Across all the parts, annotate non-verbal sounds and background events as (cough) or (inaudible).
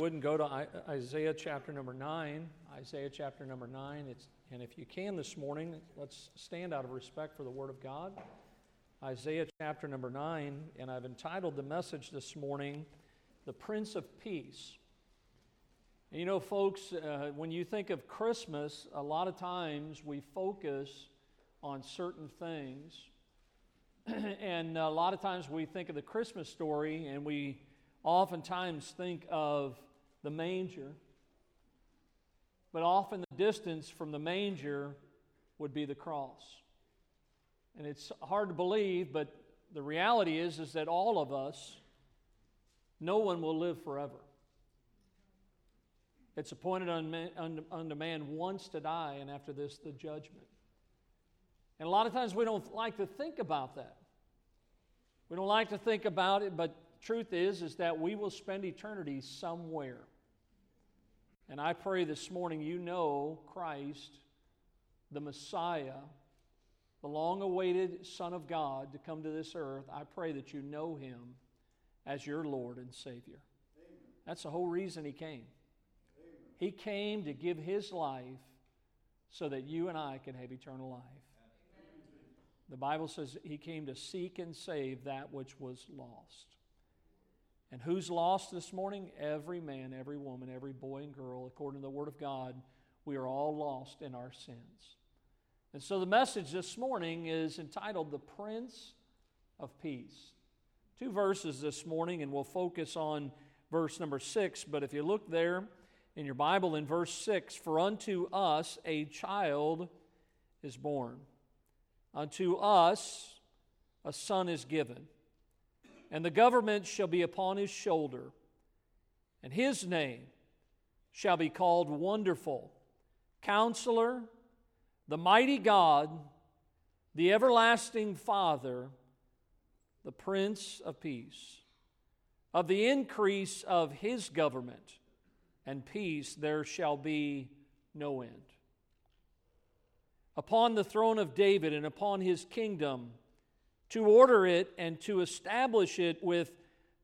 would, not go to Isaiah chapter number 9. Isaiah chapter number 9. It's, and if you can this morning, let's stand out of respect for the Word of God. Isaiah chapter number 9, and I've entitled the message this morning, The Prince of Peace. And you know, folks, uh, when you think of Christmas, a lot of times we focus on certain things. (clears throat) and a lot of times we think of the Christmas story and we oftentimes think of the manger. But often the distance from the manger would be the cross. And it's hard to believe, but the reality is, is that all of us, no one will live forever. It's appointed unto man once to die, and after this, the judgment. And a lot of times we don't like to think about that. We don't like to think about it, but truth is is that we will spend eternity somewhere. And I pray this morning you know Christ, the Messiah, the long awaited Son of God to come to this earth. I pray that you know him as your Lord and Savior. Amen. That's the whole reason he came. Amen. He came to give his life so that you and I can have eternal life. Amen. The Bible says he came to seek and save that which was lost. And who's lost this morning? Every man, every woman, every boy and girl. According to the Word of God, we are all lost in our sins. And so the message this morning is entitled The Prince of Peace. Two verses this morning, and we'll focus on verse number six. But if you look there in your Bible in verse six, for unto us a child is born, unto us a son is given and the government shall be upon his shoulder, and his name shall be called Wonderful, Counselor, the Mighty God, the Everlasting Father, the Prince of Peace. Of the increase of his government and peace there shall be no end. Upon the throne of David and upon his kingdom, to order it and to establish it with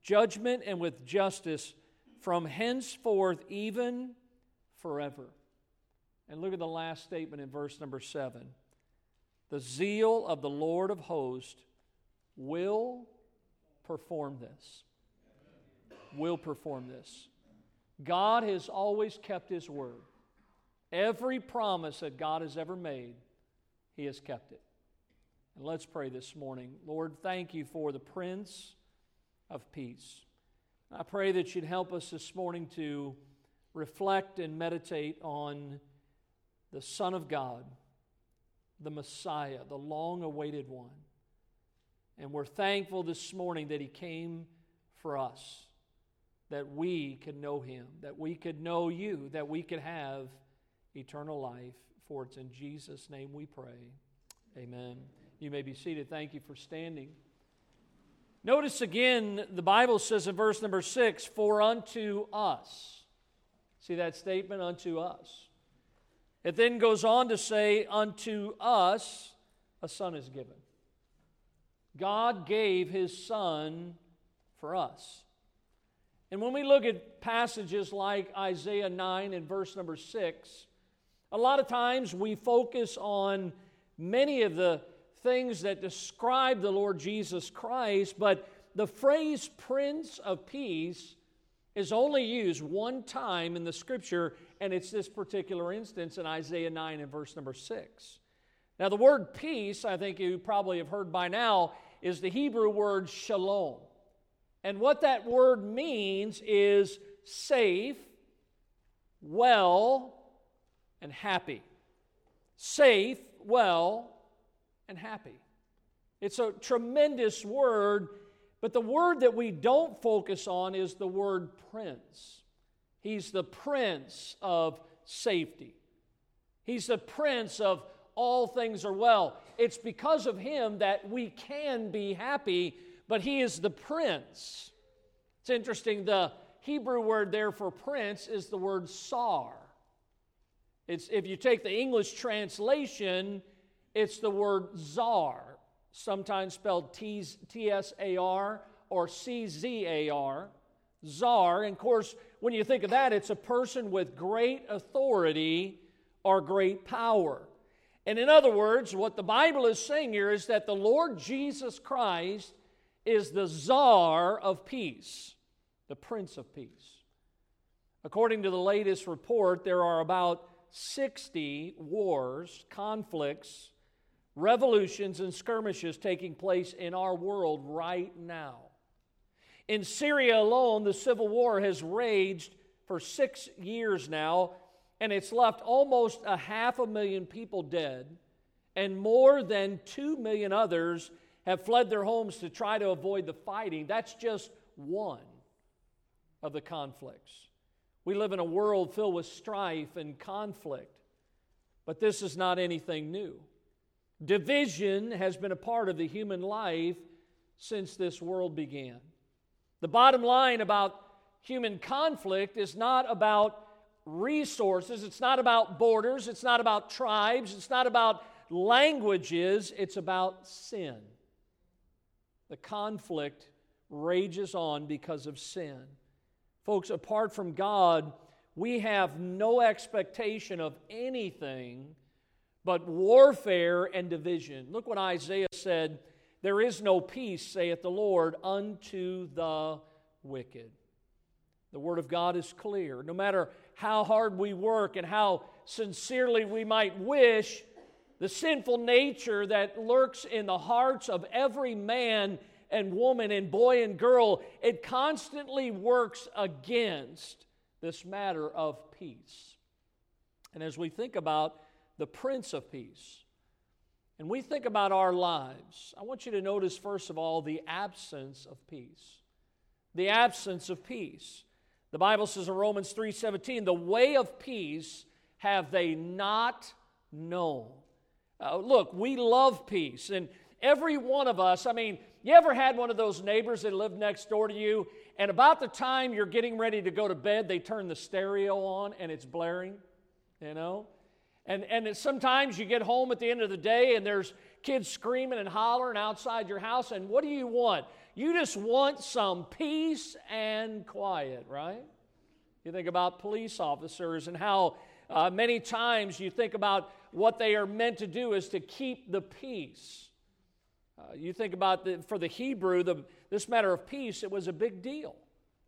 judgment and with justice from henceforth, even forever. And look at the last statement in verse number seven. The zeal of the Lord of hosts will perform this. Will perform this. God has always kept His word. Every promise that God has ever made, He has kept it. And let's pray this morning. Lord, thank you for the Prince of Peace. I pray that you'd help us this morning to reflect and meditate on the Son of God, the Messiah, the long awaited one. And we're thankful this morning that he came for us, that we could know him, that we could know you, that we could have eternal life. For it's in Jesus' name we pray. Amen. You may be seated. Thank you for standing. Notice again, the Bible says in verse number six, For unto us. See that statement? Unto us. It then goes on to say, Unto us a son is given. God gave his son for us. And when we look at passages like Isaiah 9 and verse number 6, a lot of times we focus on many of the things that describe the Lord Jesus Christ, but the phrase Prince of Peace is only used one time in the scripture, and it's this particular instance in Isaiah 9 and verse number 6. Now, the word peace, I think you probably have heard by now, is the Hebrew word shalom. And what that word means is safe, well, and happy. Safe, well, and happy. It's a tremendous word, but the word that we don't focus on is the word prince. He's the prince of safety, he's the prince of all things are well. It's because of him that we can be happy, but he is the prince. It's interesting, the Hebrew word there for prince is the word sar. It's, if you take the English translation, it's the word czar, sometimes spelled T S A R or C Z A R. Czar. And of course, when you think of that, it's a person with great authority or great power. And in other words, what the Bible is saying here is that the Lord Jesus Christ is the czar of peace, the prince of peace. According to the latest report, there are about 60 wars, conflicts, revolutions, and skirmishes taking place in our world right now. In Syria alone, the civil war has raged for six years now, and it's left almost a half a million people dead, and more than two million others have fled their homes to try to avoid the fighting. That's just one of the conflicts. We live in a world filled with strife and conflict, but this is not anything new. Division has been a part of the human life since this world began. The bottom line about human conflict is not about resources, it's not about borders, it's not about tribes, it's not about languages, it's about sin. The conflict rages on because of sin. Folks, apart from God, we have no expectation of anything but warfare and division. Look what Isaiah said There is no peace, saith the Lord, unto the wicked. The Word of God is clear. No matter how hard we work and how sincerely we might wish, the sinful nature that lurks in the hearts of every man and woman and boy and girl, it constantly works against this matter of peace. And as we think about the Prince of Peace, and we think about our lives, I want you to notice, first of all, the absence of peace. The absence of peace. The Bible says in Romans 3:17, "The way of peace have they not known." Uh, look, we love peace, and every one of us, I mean, you ever had one of those neighbors that lived next door to you, and about the time you're getting ready to go to bed, they turn the stereo on and it's blaring, you know? And, and sometimes you get home at the end of the day and there's kids screaming and hollering outside your house, and what do you want? You just want some peace and quiet, right? You think about police officers and how uh, many times you think about what they are meant to do is to keep the peace. Uh, you think about the, for the Hebrew, the, this matter of peace, it was a big deal.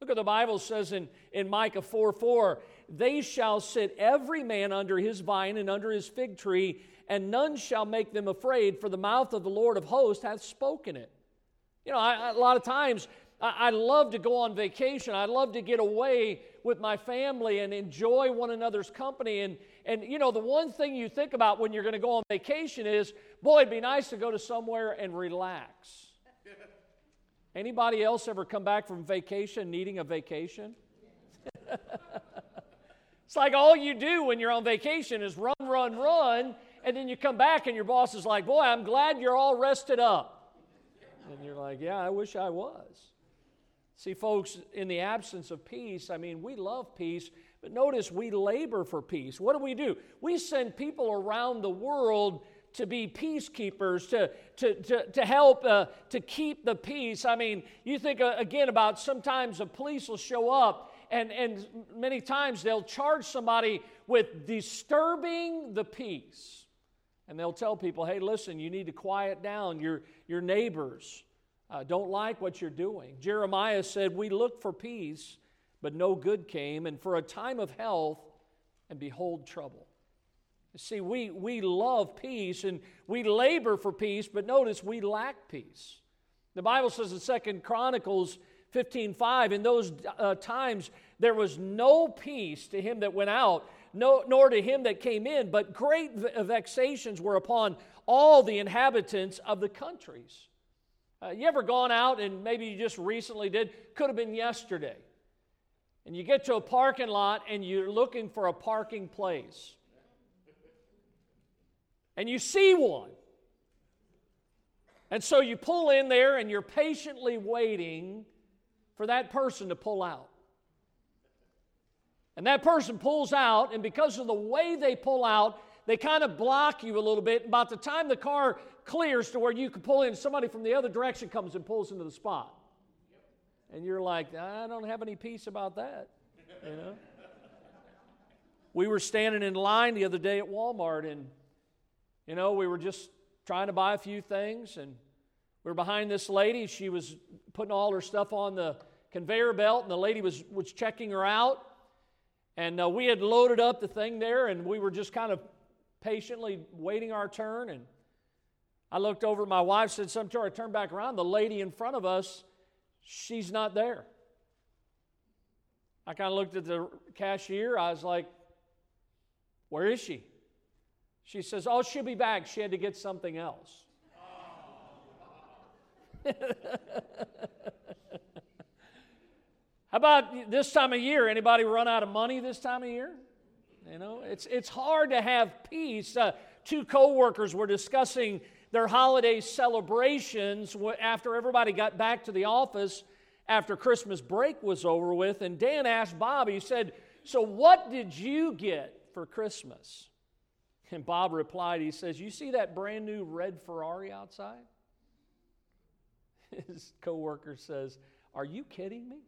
Look at the Bible says in, in Micah 4 4 They shall sit every man under his vine and under his fig tree, and none shall make them afraid, for the mouth of the Lord of hosts hath spoken it. You know, I, a lot of times I, I love to go on vacation. I love to get away with my family and enjoy one another's company. And, and you know, the one thing you think about when you're going to go on vacation is, boy, it'd be nice to go to somewhere and relax. (laughs) Anybody else ever come back from vacation needing a vacation? (laughs) it's like all you do when you're on vacation is run, run, run, and then you come back and your boss is like, Boy, I'm glad you're all rested up. And you're like, yeah, I wish I was. See, folks, in the absence of peace, I mean, we love peace, but notice we labor for peace. What do we do? We send people around the world to be peacekeepers, to, to, to, to help uh, to keep the peace. I mean, you think uh, again about sometimes the police will show up, and, and many times they'll charge somebody with disturbing the peace. And they'll tell people, hey, listen, you need to quiet down. Your, your neighbors uh, don't like what you're doing. Jeremiah said, We looked for peace, but no good came, and for a time of health, and behold, trouble. See, we, we love peace and we labor for peace, but notice we lack peace. The Bible says in Second Chronicles 15:5, in those uh, times there was no peace to him that went out, no, nor to him that came in, but great vexations were upon all the inhabitants of the countries. Uh, you ever gone out and maybe you just recently did? Could have been yesterday. And you get to a parking lot and you're looking for a parking place. And you see one. And so you pull in there and you're patiently waiting for that person to pull out. And that person pulls out, and because of the way they pull out, they kind of block you a little bit. About the time the car clears to where you can pull in, somebody from the other direction comes and pulls into the spot. And you're like, I don't have any peace about that. You know? We were standing in line the other day at Walmart, and, you know, we were just trying to buy a few things, and we were behind this lady. She was putting all her stuff on the conveyor belt, and the lady was, was checking her out. And uh, we had loaded up the thing there, and we were just kind of patiently waiting our turn. And I looked over my wife, said something to her. I turned back around. The lady in front of us, she's not there. I kind of looked at the cashier. I was like, Where is she? She says, Oh, she'll be back. She had to get something else. (laughs) How about this time of year? Anybody run out of money this time of year? You know, it's, it's hard to have peace. Uh, two coworkers were discussing their holiday celebrations after everybody got back to the office after Christmas break was over with. And Dan asked Bob, he said, So what did you get for Christmas? And Bob replied, He says, You see that brand new red Ferrari outside? (laughs) His coworker says, Are you kidding me?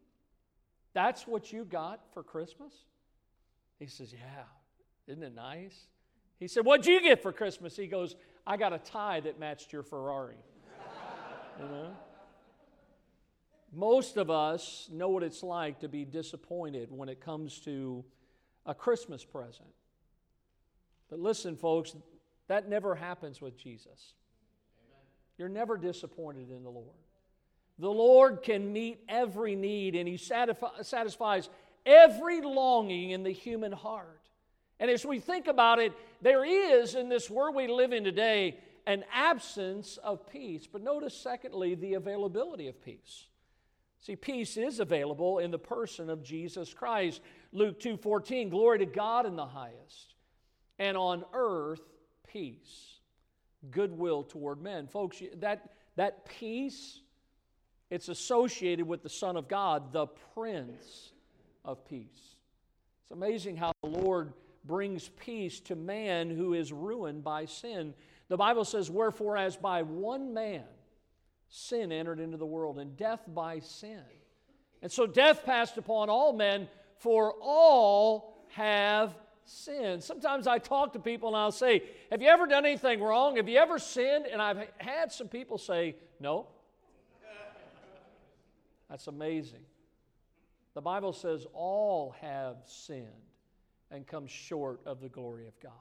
That's what you got for Christmas? He says, Yeah. Isn't it nice? He said, What'd you get for Christmas? He goes, I got a tie that matched your Ferrari. (laughs) you know? Most of us know what it's like to be disappointed when it comes to a Christmas present. But listen, folks, that never happens with Jesus. You're never disappointed in the Lord. The Lord can meet every need and He satisfies every longing in the human heart. And as we think about it, there is in this world we live in today an absence of peace. But notice, secondly, the availability of peace. See, peace is available in the person of Jesus Christ. Luke 2:14, glory to God in the highest, and on earth peace, goodwill toward men. Folks, that, that peace it's associated with the Son of God, the Prince of Peace. It's amazing how the Lord brings peace to man who is ruined by sin. The Bible says, Wherefore, as by one man sin entered into the world, and death by sin. And so death passed upon all men, for all have sinned. Sometimes I talk to people and I'll say, Have you ever done anything wrong? Have you ever sinned? And I've had some people say, No. That's amazing. The Bible says all have sinned and come short of the glory of God.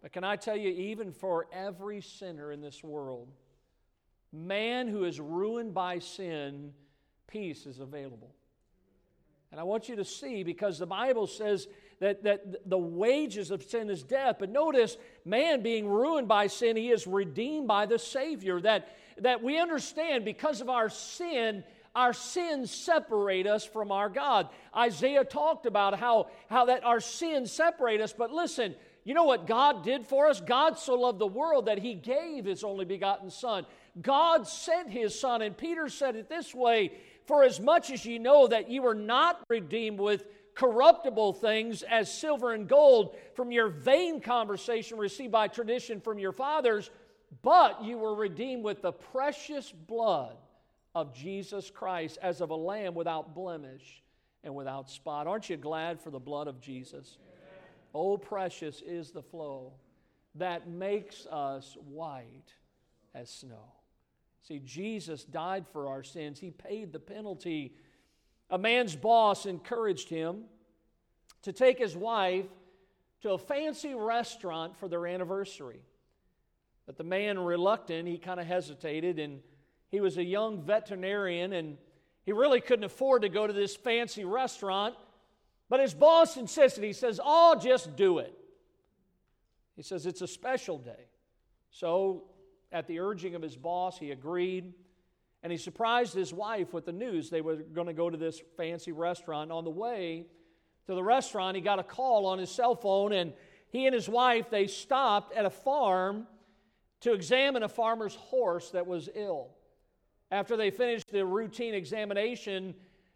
But can I tell you, even for every sinner in this world, man who is ruined by sin, peace is available. And I want you to see because the Bible says that, that the wages of sin is death. But notice, man being ruined by sin, he is redeemed by the Savior. That, that we understand because of our sin, our sins separate us from our God. Isaiah talked about how, how that our sins separate us, but listen, you know what God did for us? God so loved the world that he gave his only begotten Son. God sent his Son, and Peter said it this way For as much as ye know that you were not redeemed with corruptible things as silver and gold from your vain conversation received by tradition from your fathers, but you were redeemed with the precious blood of Jesus Christ as of a lamb without blemish and without spot. Aren't you glad for the blood of Jesus? Oh, precious is the flow that makes us white as snow. See, Jesus died for our sins, He paid the penalty. A man's boss encouraged him to take his wife to a fancy restaurant for their anniversary. But the man, reluctant, he kind of hesitated and he was a young veterinarian and he really couldn't afford to go to this fancy restaurant. But his boss insisted. He says, I'll just do it. He says, It's a special day. So, at the urging of his boss, he agreed. And he surprised his wife with the news they were going to go to this fancy restaurant. On the way to the restaurant, he got a call on his cell phone, and he and his wife they stopped at a farm to examine a farmer's horse that was ill. After they finished the routine examination,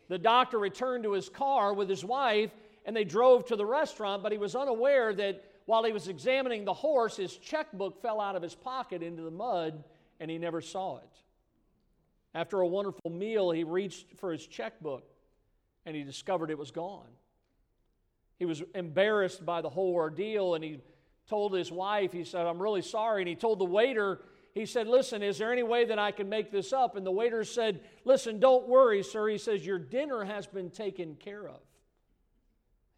the doctor returned to his car with his wife and they drove to the restaurant, but he was unaware that while he was examining the horse, his checkbook fell out of his pocket into the mud and he never saw it. After a wonderful meal, he reached for his checkbook. and he discovered it was gone. He was embarrassed by the whole ordeal and he told his wife, he said, I'm really sorry. And he told the waiter, he said, Listen, is there any way that I can make this up? And the waiter said, Listen, don't worry, sir. He says, Your dinner has been taken care of.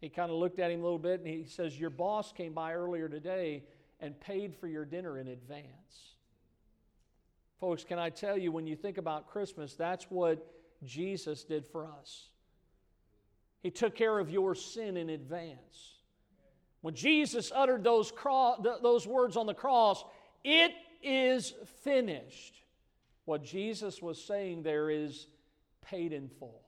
He kind of looked at him a little bit and he says, Your boss came by earlier today and paid for your dinner in advance. Folks, can I tell you, when you think about Christmas, that's what Jesus did for us. He took care of your sin in advance. When Jesus uttered those, those words on the cross, it is finished. What Jesus was saying there is paid in full.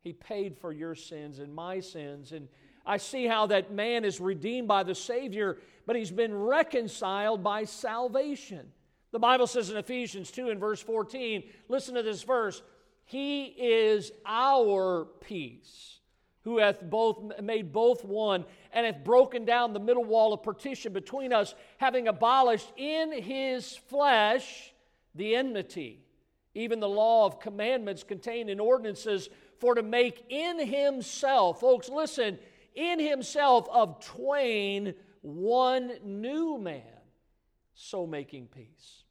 He paid for your sins and my sins. And I see how that man is redeemed by the Savior, but he's been reconciled by salvation. The Bible says in Ephesians 2 and verse 14, listen to this verse He is our peace, who hath both made both one, and hath broken down the middle wall of partition between us, having abolished in his flesh the enmity, even the law of commandments contained in ordinances for to make in himself, folks, listen, in himself of twain one new man, so making peace.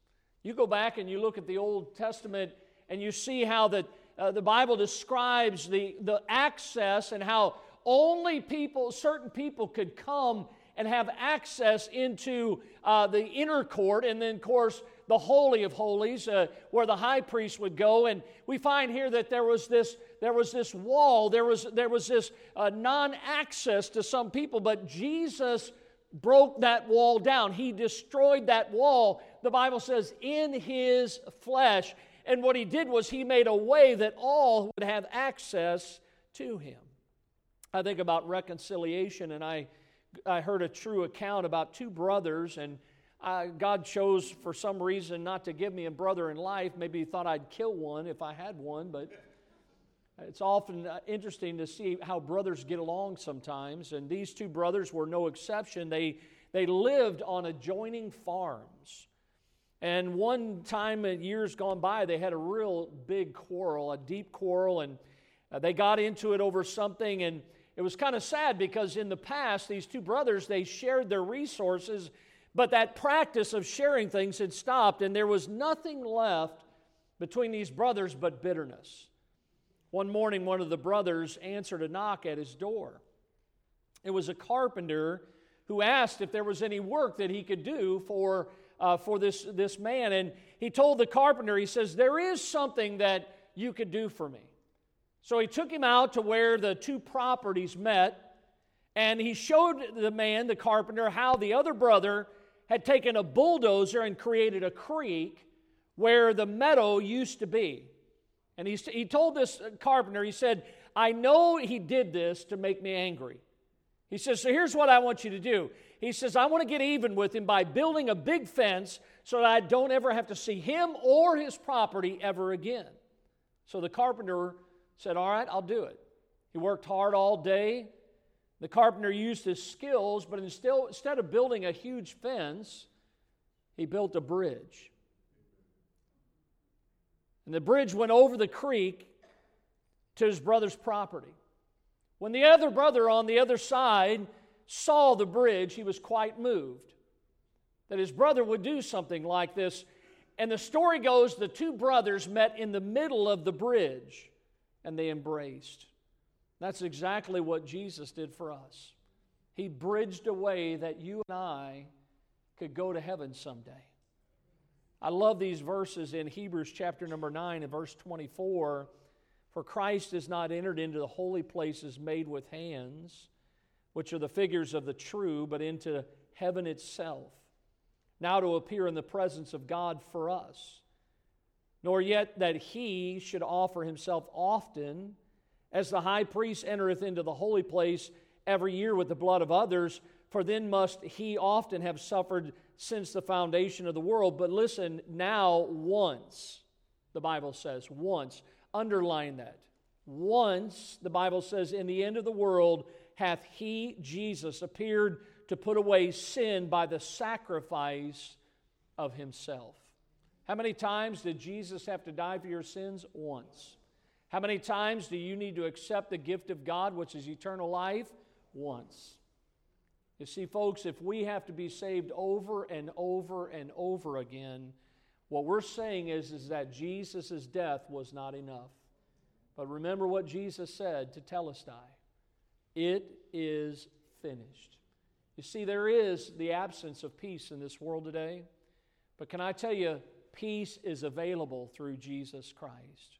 You go back and you look at the Old Testament and you see how that uh, the Bible describes the, the access and how only people, certain people could come and have access into uh, the inner court. And then, of course, the Holy of Holies, uh, where the high priest would go. And we find here that there was this, there was this wall, there was, there was this uh, non access to some people, but Jesus broke that wall down. He destroyed that wall, the Bible says, in his flesh. And what he did was he made a way that all would have access to him. I think about reconciliation, and I, I heard a true account about two brothers, and God chose for some reason not to give me a brother in life. Maybe He thought I'd kill one if I had one, but it's often uh, interesting to see how brothers get along sometimes. And these two brothers were no exception. They, they lived on adjoining farms. And one time in years gone by, they had a real big quarrel, a deep quarrel, and uh, they got into it over something. And it was kind of sad because in the past, these two brothers, they shared their resources but that practice of sharing things had stopped, and there was nothing left between these brothers but bitterness. One morning, one of the brothers answered a knock at his door. It was a carpenter who asked if there was any work that he could do for, uh, for this, this man. And he told the carpenter, he says, There is something that you could do for me. So he took him out to where the two properties met, and he showed the man, the carpenter, how the other brother had taken a bulldozer and created a creek where the meadow used to be. And he, he told this carpenter, he said, I know he did this to make me angry. He says, So here's what I want you to do. He says, I want to get even with him by building a big fence so that I don't ever have to see him or his property ever again. So the carpenter said, All right, I'll do it. He worked hard all day. The carpenter used his skills, but instead of building a huge fence, he built a bridge. And the bridge went over the creek to his brother's property. When the other brother on the other side saw the bridge, he was quite moved that his brother would do something like this. And the story goes the two brothers met in the middle of the bridge and they embraced. That's exactly what Jesus did for us. He bridged a way that you and I could go to heaven someday. I love these verses in Hebrews chapter number 9 and verse 24. For Christ is not entered into the holy places made with hands, which are the figures of the true, but into heaven itself, now to appear in the presence of God for us. Nor yet that he should offer himself often as the high priest entereth into the holy place every year with the blood of others, for then must he often have suffered since the foundation of the world. But listen, now once, the Bible says, once, underline that. Once, the Bible says, in the end of the world hath he, Jesus, appeared to put away sin by the sacrifice of himself. How many times did Jesus have to die for your sins? Once. How many times do you need to accept the gift of God, which is eternal life? Once. You see, folks, if we have to be saved over and over and over again, what we're saying is, is that Jesus' death was not enough. But remember what Jesus said Tetelestai it is finished. You see, there is the absence of peace in this world today. But can I tell you, peace is available through Jesus Christ.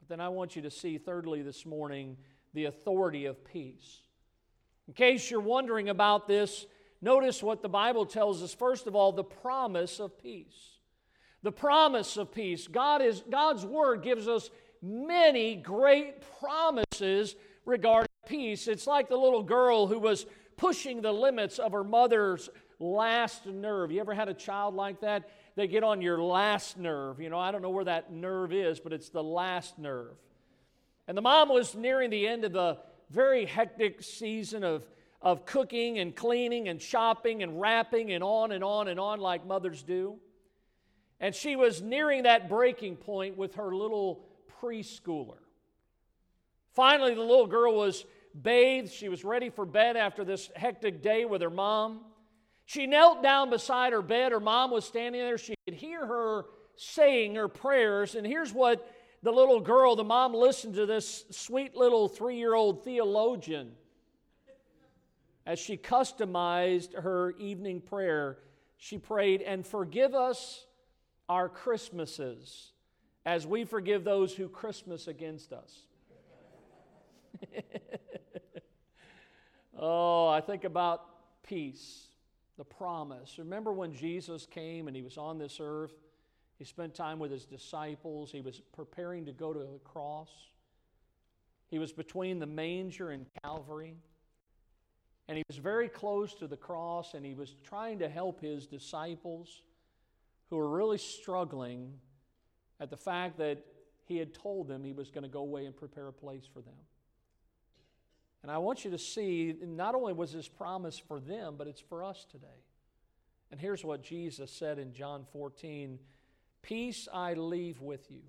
But then I want you to see, thirdly, this morning, the authority of peace. In case you're wondering about this, notice what the Bible tells us. First of all, the promise of peace. The promise of peace. God is, God's Word gives us many great promises regarding peace. It's like the little girl who was pushing the limits of her mother's last nerve. You ever had a child like that? They get on your last nerve. You know, I don't know where that nerve is, but it's the last nerve. And the mom was nearing the end of the very hectic season of, of cooking and cleaning and shopping and wrapping and on and on and on like mothers do. And she was nearing that breaking point with her little preschooler. Finally, the little girl was bathed. She was ready for bed after this hectic day with her mom. She knelt down beside her bed. Her mom was standing there. She could hear her saying her prayers. And here's what the little girl, the mom listened to this sweet little three year old theologian as she customized her evening prayer. She prayed, And forgive us our Christmases as we forgive those who Christmas against us. (laughs) oh, I think about peace, the promise. Remember when Jesus came and he was on this earth? He spent time with his disciples. He was preparing to go to the cross. He was between the manger and Calvary. And he was very close to the cross, and he was trying to help his disciples who were really struggling at the fact that he had told them he was going to go away and prepare a place for them. And I want you to see not only was this promise for them, but it's for us today. And here's what Jesus said in John 14 Peace I leave with you,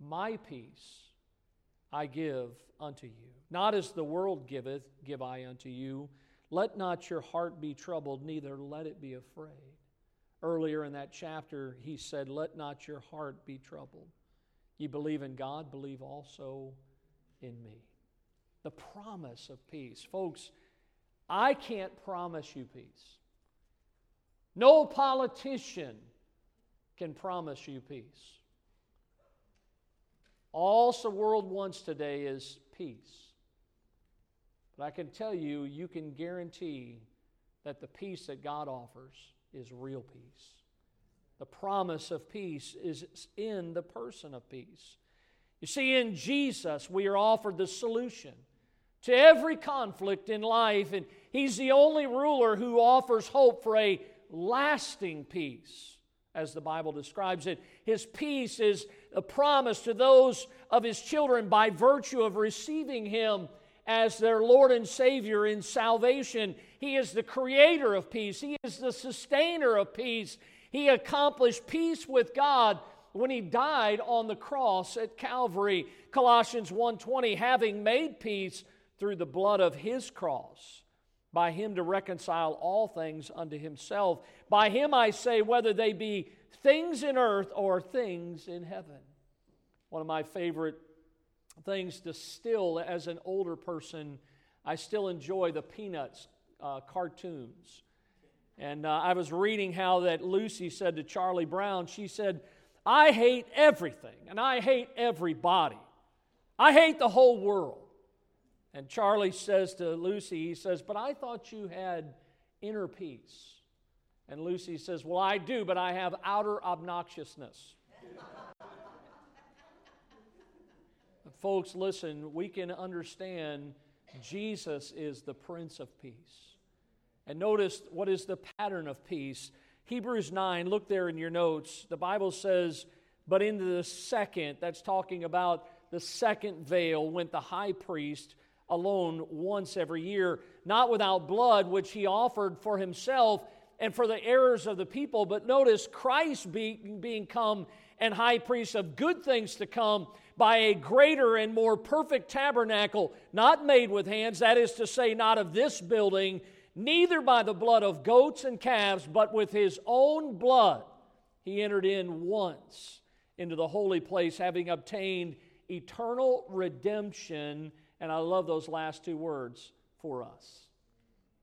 my peace I give unto you. Not as the world giveth, give I unto you. Let not your heart be troubled, neither let it be afraid. Earlier in that chapter, he said, Let not your heart be troubled. You believe in God, believe also in me the promise of peace. Folks, I can't promise you peace. No politician can promise you peace. All the world wants today is peace. But I can tell you, you can guarantee that the peace that God offers is real peace. The promise of peace is in the person of peace. You see, in Jesus, we are offered the solution to every conflict in life. And He's the only ruler who offers hope for a lasting peace, as the Bible describes it. His peace is a promise to those of His children by virtue of receiving Him as their Lord and Savior in salvation. He is the creator of peace, He is the sustainer of peace. He accomplished peace with God when he died on the cross at Calvary. Colossians 1:20 having made peace through the blood of his cross, by him to reconcile all things unto himself. By him I say, whether they be things in earth or things in heaven. One of my favorite things to still, as an older person, I still enjoy the Peanuts uh, cartoons. And uh, I was reading how that Lucy said to Charlie Brown, she said, I hate everything and I hate everybody. I hate the whole world. And Charlie says to Lucy, he says, But I thought you had inner peace. And Lucy says, Well, I do, but I have outer obnoxiousness. (laughs) Folks, listen, we can understand Jesus is the Prince of Peace. And notice what is the pattern of peace. Hebrews 9, look there in your notes. The Bible says, But into the second, that's talking about the second veil, went the high priest alone once every year, not without blood, which he offered for himself and for the errors of the people. But notice Christ being, being come and high priest of good things to come by a greater and more perfect tabernacle, not made with hands, that is to say, not of this building, neither by the blood of goats and calves, but with his own blood. He entered in once into the holy place, having obtained eternal redemption. And I love those last two words for us.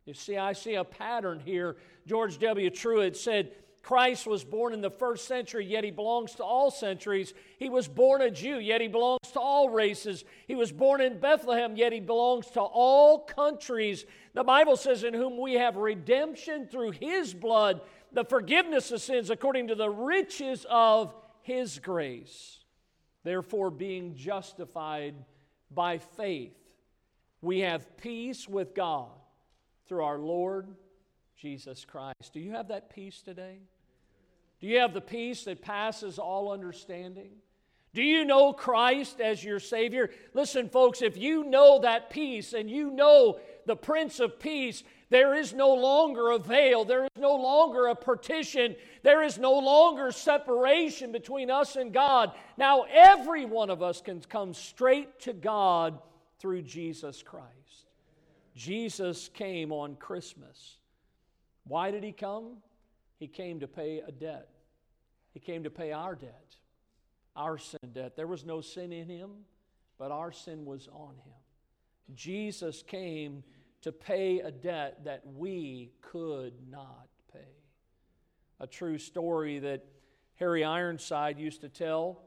You see, I see a pattern here. George W. Truett said, Christ was born in the first century, yet he belongs to all centuries. He was born a Jew, yet he belongs to all races. He was born in Bethlehem, yet he belongs to all countries. The Bible says, In whom we have redemption through his blood, the forgiveness of sins according to the riches of his grace. Therefore, being justified by faith, we have peace with God through our Lord Jesus Christ. Do you have that peace today? Do you have the peace that passes all understanding? Do you know Christ as your Savior? Listen, folks, if you know that peace and you know the Prince of Peace, there is no longer a veil. There is no longer a partition. There is no longer separation between us and God. Now, every one of us can come straight to God through Jesus Christ. Jesus came on Christmas. Why did he come? He came to pay a debt. He came to pay our debt, our sin debt. There was no sin in him, but our sin was on him. Jesus came to pay a debt that we could not pay. A true story that Harry Ironside used to tell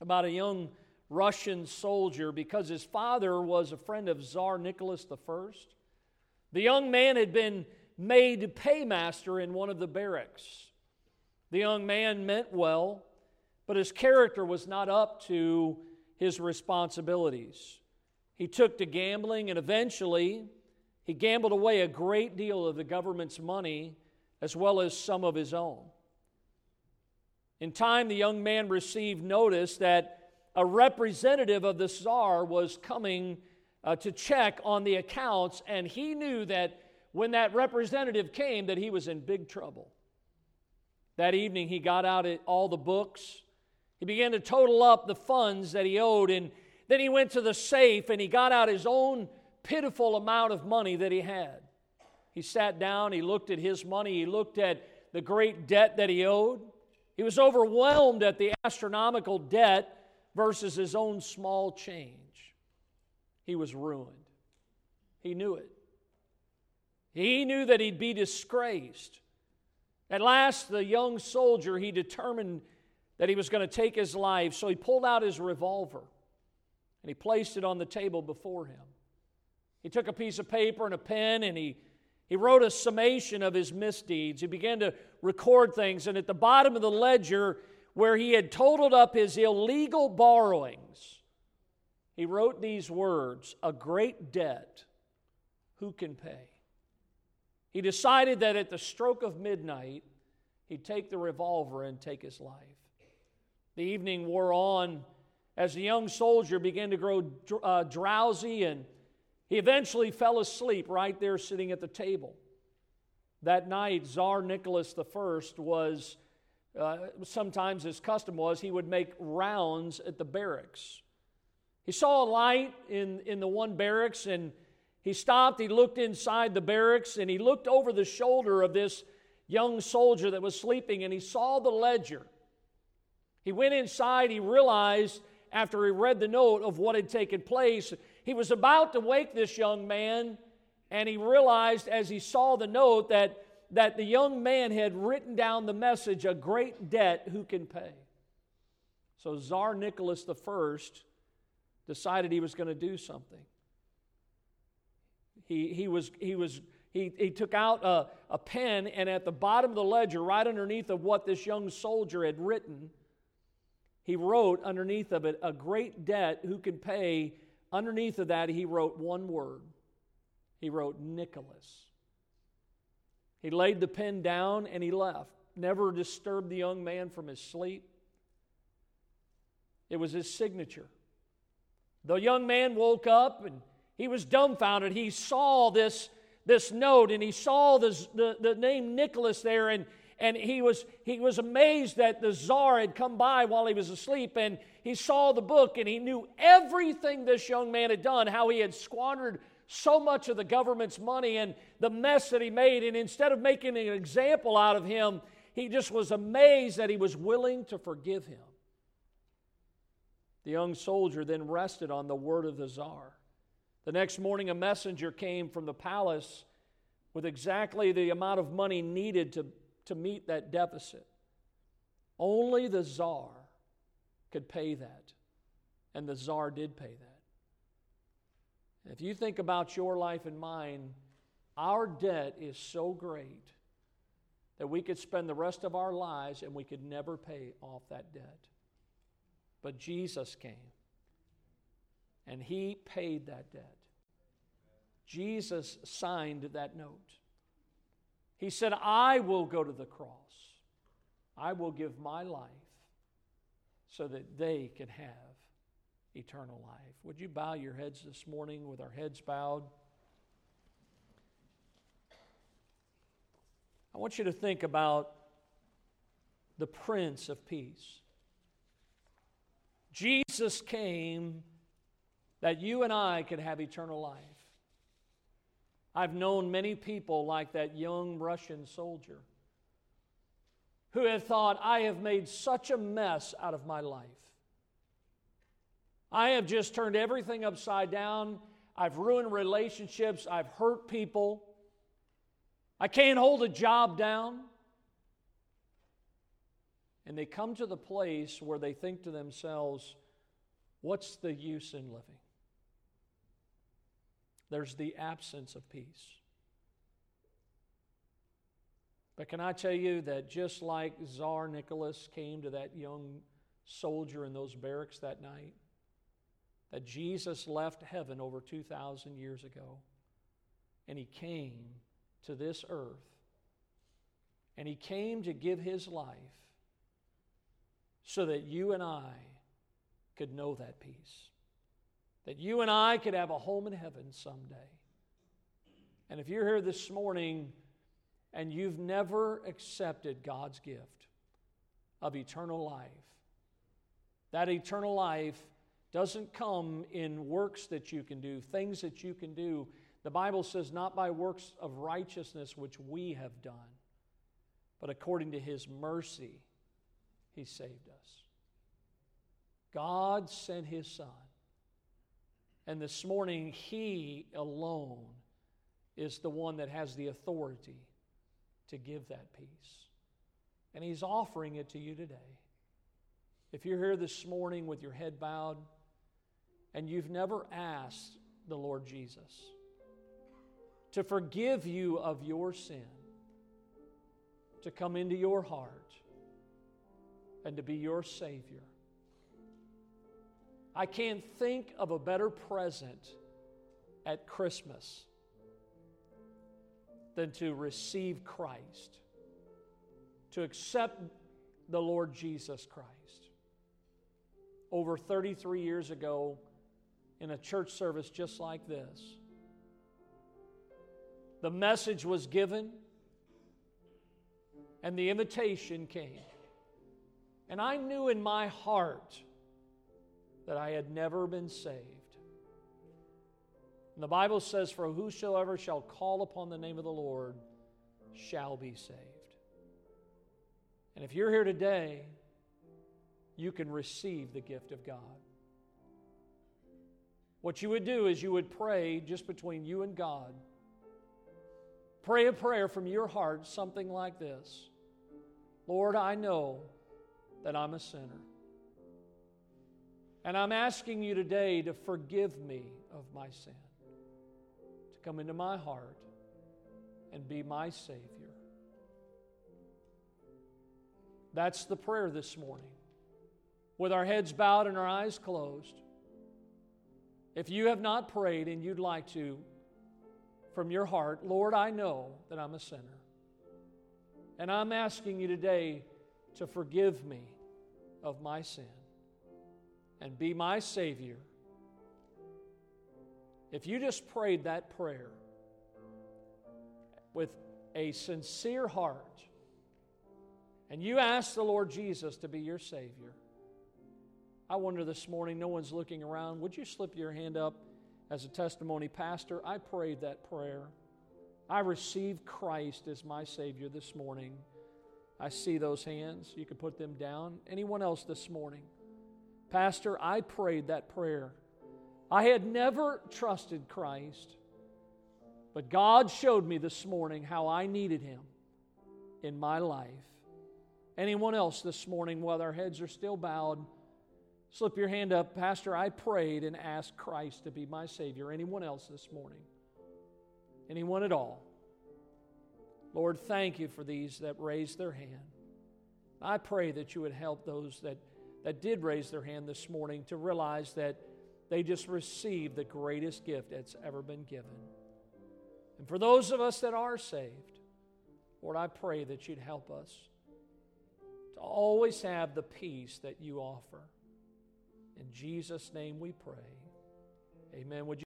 about a young Russian soldier because his father was a friend of Tsar Nicholas I. The young man had been made paymaster in one of the barracks. The young man meant well, but his character was not up to his responsibilities. He took to gambling, and eventually, he gambled away a great deal of the government's money as well as some of his own. In time, the young man received notice that a representative of the czar was coming uh, to check on the accounts, and he knew that when that representative came that he was in big trouble. That evening, he got out all the books. He began to total up the funds that he owed, and then he went to the safe and he got out his own pitiful amount of money that he had. He sat down, he looked at his money, he looked at the great debt that he owed. He was overwhelmed at the astronomical debt versus his own small change. He was ruined. He knew it. He knew that he'd be disgraced. At last, the young soldier, he determined that he was going to take his life, so he pulled out his revolver and he placed it on the table before him. He took a piece of paper and a pen and he, he wrote a summation of his misdeeds. He began to record things, and at the bottom of the ledger, where he had totaled up his illegal borrowings, he wrote these words A great debt, who can pay? He decided that at the stroke of midnight, he'd take the revolver and take his life. The evening wore on as the young soldier began to grow uh, drowsy and he eventually fell asleep right there sitting at the table. That night, Tsar Nicholas I was, uh, sometimes his custom was, he would make rounds at the barracks. He saw a light in, in the one barracks and he stopped, he looked inside the barracks, and he looked over the shoulder of this young soldier that was sleeping, and he saw the ledger. He went inside, he realized after he read the note of what had taken place, he was about to wake this young man, and he realized as he saw the note that, that the young man had written down the message a great debt who can pay. So Tsar Nicholas I decided he was going to do something. He, he, was, he, was, he, he took out a, a pen, and at the bottom of the ledger, right underneath of what this young soldier had written, he wrote underneath of it, a great debt who can pay. Underneath of that, he wrote one word. He wrote Nicholas. He laid the pen down and he left. Never disturbed the young man from his sleep. It was his signature. The young man woke up and he was dumbfounded. He saw this, this note and he saw this, the, the name Nicholas there, and, and he was, he was amazed that the czar had come by while he was asleep, and he saw the book, and he knew everything this young man had done, how he had squandered so much of the government's money and the mess that he made. And instead of making an example out of him, he just was amazed that he was willing to forgive him. The young soldier then rested on the word of the czar. The next morning, a messenger came from the palace with exactly the amount of money needed to to meet that deficit. Only the czar could pay that, and the czar did pay that. If you think about your life and mine, our debt is so great that we could spend the rest of our lives and we could never pay off that debt. But Jesus came and he paid that debt. Jesus signed that note. He said, I will go to the cross. I will give my life so that they can have eternal life. Would you bow your heads this morning with our heads bowed? I want you to think about the Prince of Peace. Jesus came that you and I could have eternal life. I've known many people like that young Russian soldier who had thought, I have made such a mess out of my life. I have just turned everything upside down. I've ruined relationships. I've hurt people. I can't hold a job down. And they come to the place where they think to themselves, what's the use in living? There's the absence of peace. But can I tell you that just like Tsar Nicholas came to that young soldier in those barracks that night, that Jesus left heaven over 2,000 years ago and he came to this earth and he came to give his life so that you and I could know that peace that you and I could have a home in heaven someday. And if you're here this morning and you've never accepted God's gift of eternal life, that eternal life doesn't come in works that you can do, things that you can do. The Bible says, not by works of righteousness which we have done, but according to His mercy, He saved us. God sent His Son and this morning, He alone is the one that has the authority to give that peace. And He's offering it to you today. If you're here this morning with your head bowed and you've never asked the Lord Jesus to forgive you of your sin, to come into your heart, and to be your Savior, I can't think of a better present at Christmas than to receive Christ, to accept the Lord Jesus Christ. Over 33 years ago, in a church service just like this, the message was given and the invitation came. And I knew in my heart that I had never been saved. And the Bible says, For whosoever shall call upon the name of the Lord shall be saved. And if you're here today, you can receive the gift of God. What you would do is you would pray just between you and God. Pray a prayer from your heart, something like this Lord, I know that I'm a sinner. And I'm asking you today to forgive me of my sin, to come into my heart and be my Savior. That's the prayer this morning. With our heads bowed and our eyes closed, if you have not prayed and you'd like to, from your heart, Lord, I know that I'm a sinner. And I'm asking you today to forgive me of my sin and be my Savior, if you just prayed that prayer with a sincere heart, and you ask the Lord Jesus to be your Savior, I wonder this morning, no one's looking around. Would you slip your hand up as a testimony, Pastor? I prayed that prayer. I received Christ as my Savior this morning. I see those hands. You can put them down. Anyone else this morning? Pastor, I prayed that prayer. I had never trusted Christ, but God showed me this morning how I needed Him in my life. Anyone else this morning, while our heads are still bowed, slip your hand up. Pastor, I prayed and asked Christ to be my Savior. Anyone else this morning? Anyone at all? Lord, thank you for these that raised their hand. I pray that you would help those that, that did raise their hand this morning to realize that they just received the greatest gift that's ever been given. And for those of us that are saved, Lord, I pray that you'd help us to always have the peace that you offer. In Jesus' name we pray. Amen. Would you